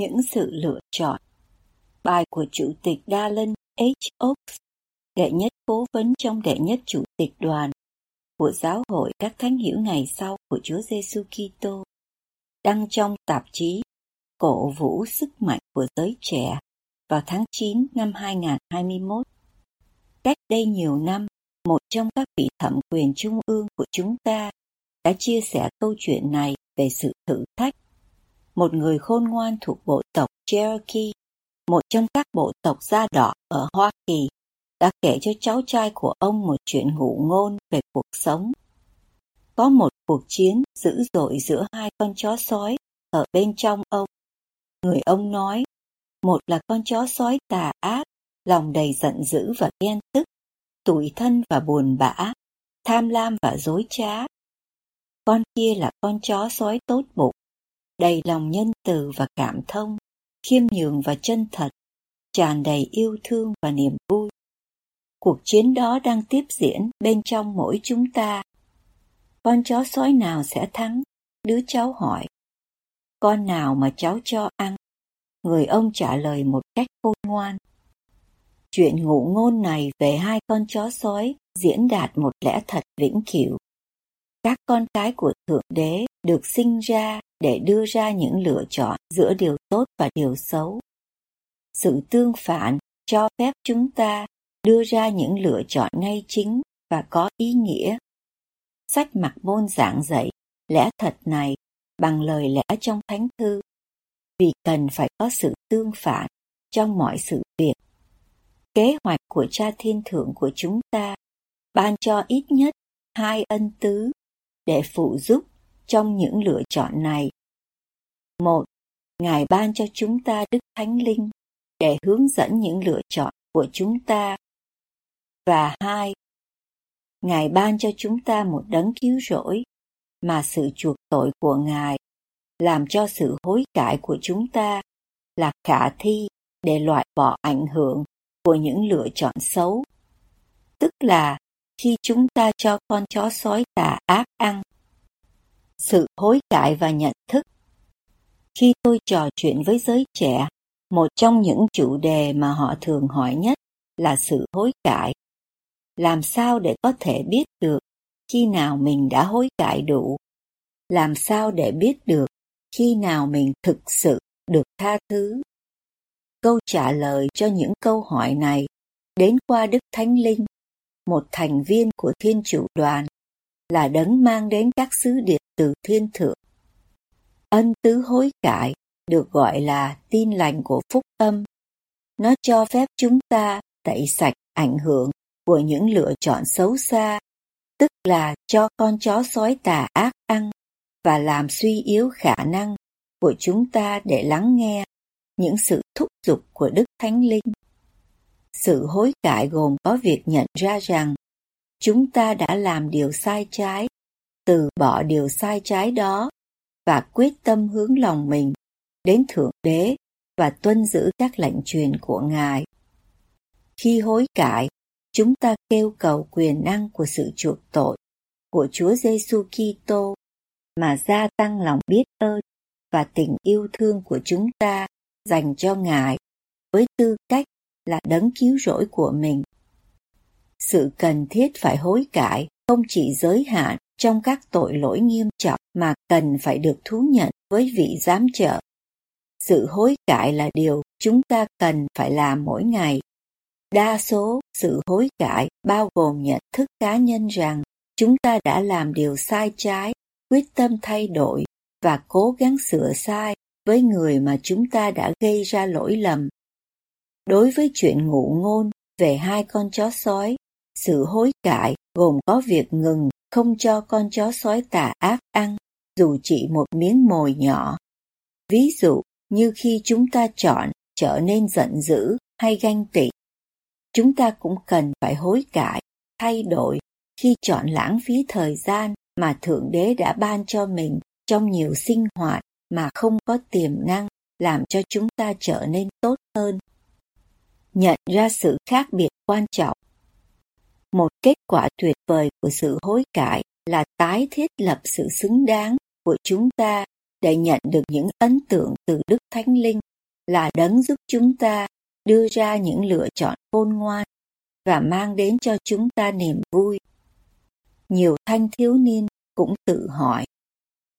Những sự lựa chọn. Bài của Chủ tịch Dallin H. Oaks, đệ nhất cố vấn trong đệ nhất chủ tịch đoàn của giáo hội các thánh hiểu ngày sau của Chúa Giêsu Kitô, đăng trong tạp chí Cổ vũ sức mạnh của giới trẻ vào tháng 9 năm 2021. Cách đây nhiều năm, một trong các vị thẩm quyền trung ương của chúng ta đã chia sẻ câu chuyện này về sự thử thách một người khôn ngoan thuộc bộ tộc Cherokee, một trong các bộ tộc da đỏ ở Hoa Kỳ, đã kể cho cháu trai của ông một chuyện ngụ ngôn về cuộc sống. Có một cuộc chiến dữ dội giữa hai con chó sói ở bên trong ông. Người ông nói, một là con chó sói tà ác, lòng đầy giận dữ và ghen tức, tủi thân và buồn bã, tham lam và dối trá. Con kia là con chó sói tốt bụng, đầy lòng nhân từ và cảm thông, khiêm nhường và chân thật, tràn đầy yêu thương và niềm vui. Cuộc chiến đó đang tiếp diễn bên trong mỗi chúng ta. Con chó sói nào sẽ thắng? Đứa cháu hỏi. Con nào mà cháu cho ăn? Người ông trả lời một cách khôn ngoan. Chuyện ngụ ngôn này về hai con chó sói diễn đạt một lẽ thật vĩnh cửu. Các con cái của Thượng Đế được sinh ra để đưa ra những lựa chọn giữa điều tốt và điều xấu. Sự tương phản cho phép chúng ta đưa ra những lựa chọn ngay chính và có ý nghĩa. Sách mặc môn giảng dạy lẽ thật này bằng lời lẽ trong thánh thư vì cần phải có sự tương phản trong mọi sự việc. Kế hoạch của cha thiên thượng của chúng ta ban cho ít nhất hai ân tứ để phụ giúp trong những lựa chọn này. Một, Ngài ban cho chúng ta Đức Thánh Linh để hướng dẫn những lựa chọn của chúng ta. Và hai, Ngài ban cho chúng ta một đấng cứu rỗi mà sự chuộc tội của Ngài làm cho sự hối cải của chúng ta là khả thi để loại bỏ ảnh hưởng của những lựa chọn xấu. Tức là khi chúng ta cho con chó sói tà ác ăn, sự hối cải và nhận thức. Khi tôi trò chuyện với giới trẻ, một trong những chủ đề mà họ thường hỏi nhất là sự hối cải. Làm sao để có thể biết được khi nào mình đã hối cải đủ? Làm sao để biết được khi nào mình thực sự được tha thứ? Câu trả lời cho những câu hỏi này đến qua Đức Thánh Linh, một thành viên của Thiên Chủ Đoàn, là đấng mang đến các sứ điệp từ thiên thượng. Ân tứ hối cải được gọi là tin lành của phúc âm. Nó cho phép chúng ta tẩy sạch ảnh hưởng của những lựa chọn xấu xa, tức là cho con chó sói tà ác ăn và làm suy yếu khả năng của chúng ta để lắng nghe những sự thúc giục của Đức Thánh Linh. Sự hối cải gồm có việc nhận ra rằng chúng ta đã làm điều sai trái từ bỏ điều sai trái đó và quyết tâm hướng lòng mình đến Thượng Đế và tuân giữ các lệnh truyền của Ngài. Khi hối cải, chúng ta kêu cầu quyền năng của sự chuộc tội của Chúa Giêsu Kitô mà gia tăng lòng biết ơn và tình yêu thương của chúng ta dành cho Ngài với tư cách là đấng cứu rỗi của mình. Sự cần thiết phải hối cải không chỉ giới hạn trong các tội lỗi nghiêm trọng mà cần phải được thú nhận với vị giám trợ. Sự hối cải là điều chúng ta cần phải làm mỗi ngày. Đa số sự hối cải bao gồm nhận thức cá nhân rằng chúng ta đã làm điều sai trái, quyết tâm thay đổi và cố gắng sửa sai với người mà chúng ta đã gây ra lỗi lầm. Đối với chuyện ngụ ngôn về hai con chó sói, sự hối cải gồm có việc ngừng không cho con chó sói tà ác ăn dù chỉ một miếng mồi nhỏ. Ví dụ như khi chúng ta chọn trở nên giận dữ hay ganh tị, chúng ta cũng cần phải hối cải, thay đổi khi chọn lãng phí thời gian mà Thượng Đế đã ban cho mình trong nhiều sinh hoạt mà không có tiềm năng làm cho chúng ta trở nên tốt hơn. Nhận ra sự khác biệt quan trọng. Một kết quả tuyệt vời của sự hối cải là tái thiết lập sự xứng đáng của chúng ta để nhận được những ấn tượng từ Đức Thánh Linh là đấng giúp chúng ta đưa ra những lựa chọn khôn ngoan và mang đến cho chúng ta niềm vui. Nhiều thanh thiếu niên cũng tự hỏi,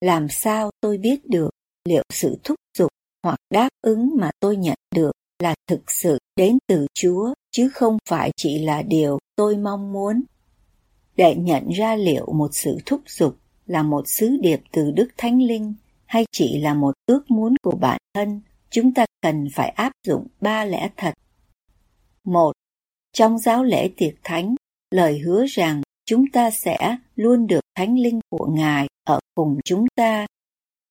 làm sao tôi biết được liệu sự thúc giục hoặc đáp ứng mà tôi nhận được là thực sự đến từ Chúa chứ không phải chỉ là điều tôi mong muốn. Để nhận ra liệu một sự thúc giục là một sứ điệp từ Đức Thánh Linh hay chỉ là một ước muốn của bản thân, chúng ta cần phải áp dụng ba lẽ thật. Một, trong giáo lễ tiệc thánh, lời hứa rằng chúng ta sẽ luôn được Thánh Linh của Ngài ở cùng chúng ta.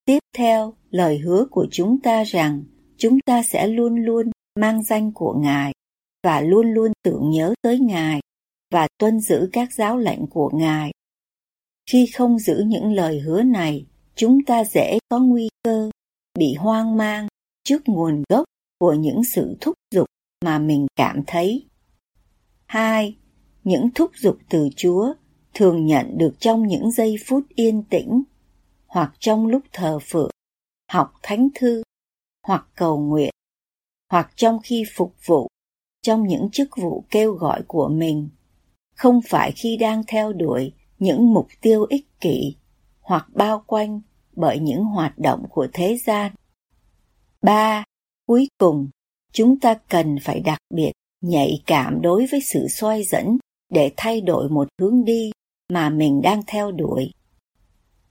Tiếp theo, lời hứa của chúng ta rằng chúng ta sẽ luôn luôn mang danh của Ngài và luôn luôn tưởng nhớ tới Ngài và tuân giữ các giáo lệnh của Ngài. Khi không giữ những lời hứa này, chúng ta dễ có nguy cơ bị hoang mang trước nguồn gốc của những sự thúc giục mà mình cảm thấy. Hai, những thúc giục từ Chúa thường nhận được trong những giây phút yên tĩnh hoặc trong lúc thờ phượng, học thánh thư hoặc cầu nguyện hoặc trong khi phục vụ trong những chức vụ kêu gọi của mình không phải khi đang theo đuổi những mục tiêu ích kỷ hoặc bao quanh bởi những hoạt động của thế gian. Ba, cuối cùng, chúng ta cần phải đặc biệt nhạy cảm đối với sự soi dẫn để thay đổi một hướng đi mà mình đang theo đuổi.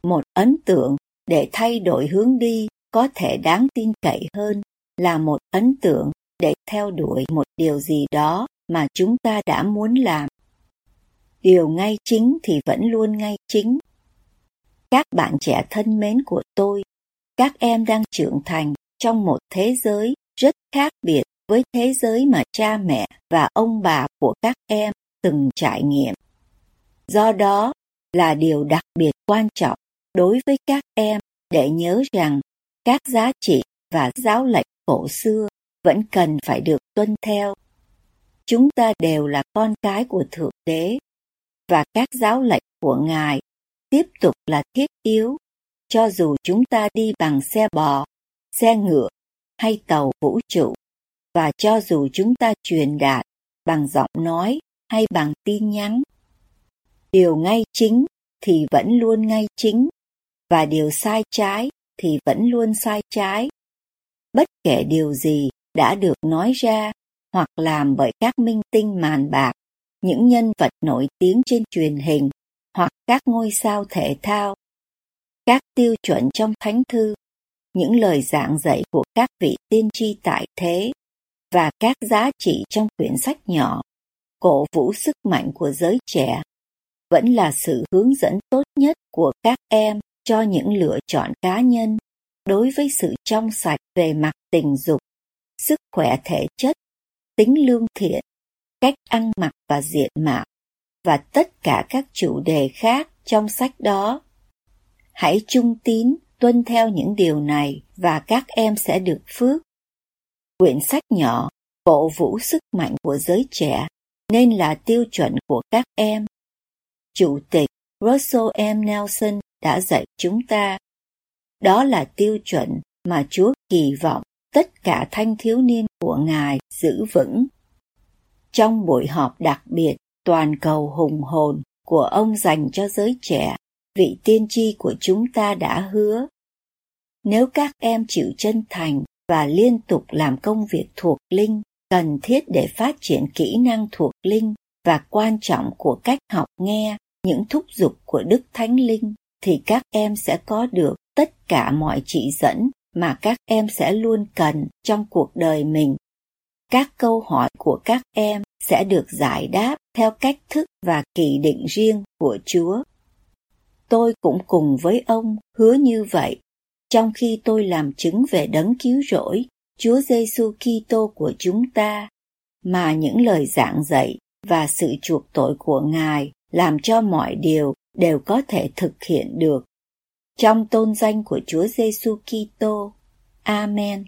Một ấn tượng để thay đổi hướng đi có thể đáng tin cậy hơn là một ấn tượng để theo đuổi một điều gì đó mà chúng ta đã muốn làm. Điều ngay chính thì vẫn luôn ngay chính. Các bạn trẻ thân mến của tôi, các em đang trưởng thành trong một thế giới rất khác biệt với thế giới mà cha mẹ và ông bà của các em từng trải nghiệm. Do đó là điều đặc biệt quan trọng đối với các em để nhớ rằng các giá trị và giáo lệnh cổ xưa vẫn cần phải được tuân theo chúng ta đều là con cái của thượng đế và các giáo lệnh của Ngài tiếp tục là thiết yếu, cho dù chúng ta đi bằng xe bò, xe ngựa hay tàu vũ trụ, và cho dù chúng ta truyền đạt bằng giọng nói hay bằng tin nhắn. Điều ngay chính thì vẫn luôn ngay chính, và điều sai trái thì vẫn luôn sai trái. Bất kể điều gì đã được nói ra hoặc làm bởi các minh tinh màn bạc những nhân vật nổi tiếng trên truyền hình hoặc các ngôi sao thể thao. Các tiêu chuẩn trong thánh thư, những lời giảng dạy của các vị tiên tri tại thế và các giá trị trong quyển sách nhỏ cổ vũ sức mạnh của giới trẻ vẫn là sự hướng dẫn tốt nhất của các em cho những lựa chọn cá nhân đối với sự trong sạch về mặt tình dục, sức khỏe thể chất, tính lương thiện cách ăn mặc và diện mạo và tất cả các chủ đề khác trong sách đó. Hãy trung tín tuân theo những điều này và các em sẽ được phước. Quyển sách nhỏ cổ vũ sức mạnh của giới trẻ nên là tiêu chuẩn của các em. Chủ tịch Russell M. Nelson đã dạy chúng ta. Đó là tiêu chuẩn mà Chúa kỳ vọng tất cả thanh thiếu niên của Ngài giữ vững trong buổi họp đặc biệt toàn cầu hùng hồn của ông dành cho giới trẻ, vị tiên tri của chúng ta đã hứa. Nếu các em chịu chân thành và liên tục làm công việc thuộc linh, cần thiết để phát triển kỹ năng thuộc linh và quan trọng của cách học nghe những thúc giục của Đức Thánh Linh, thì các em sẽ có được tất cả mọi chỉ dẫn mà các em sẽ luôn cần trong cuộc đời mình các câu hỏi của các em sẽ được giải đáp theo cách thức và kỳ định riêng của Chúa. Tôi cũng cùng với ông hứa như vậy, trong khi tôi làm chứng về đấng cứu rỗi, Chúa Giêsu Kitô của chúng ta, mà những lời giảng dạy và sự chuộc tội của Ngài làm cho mọi điều đều có thể thực hiện được. Trong tôn danh của Chúa Giêsu Kitô. Amen.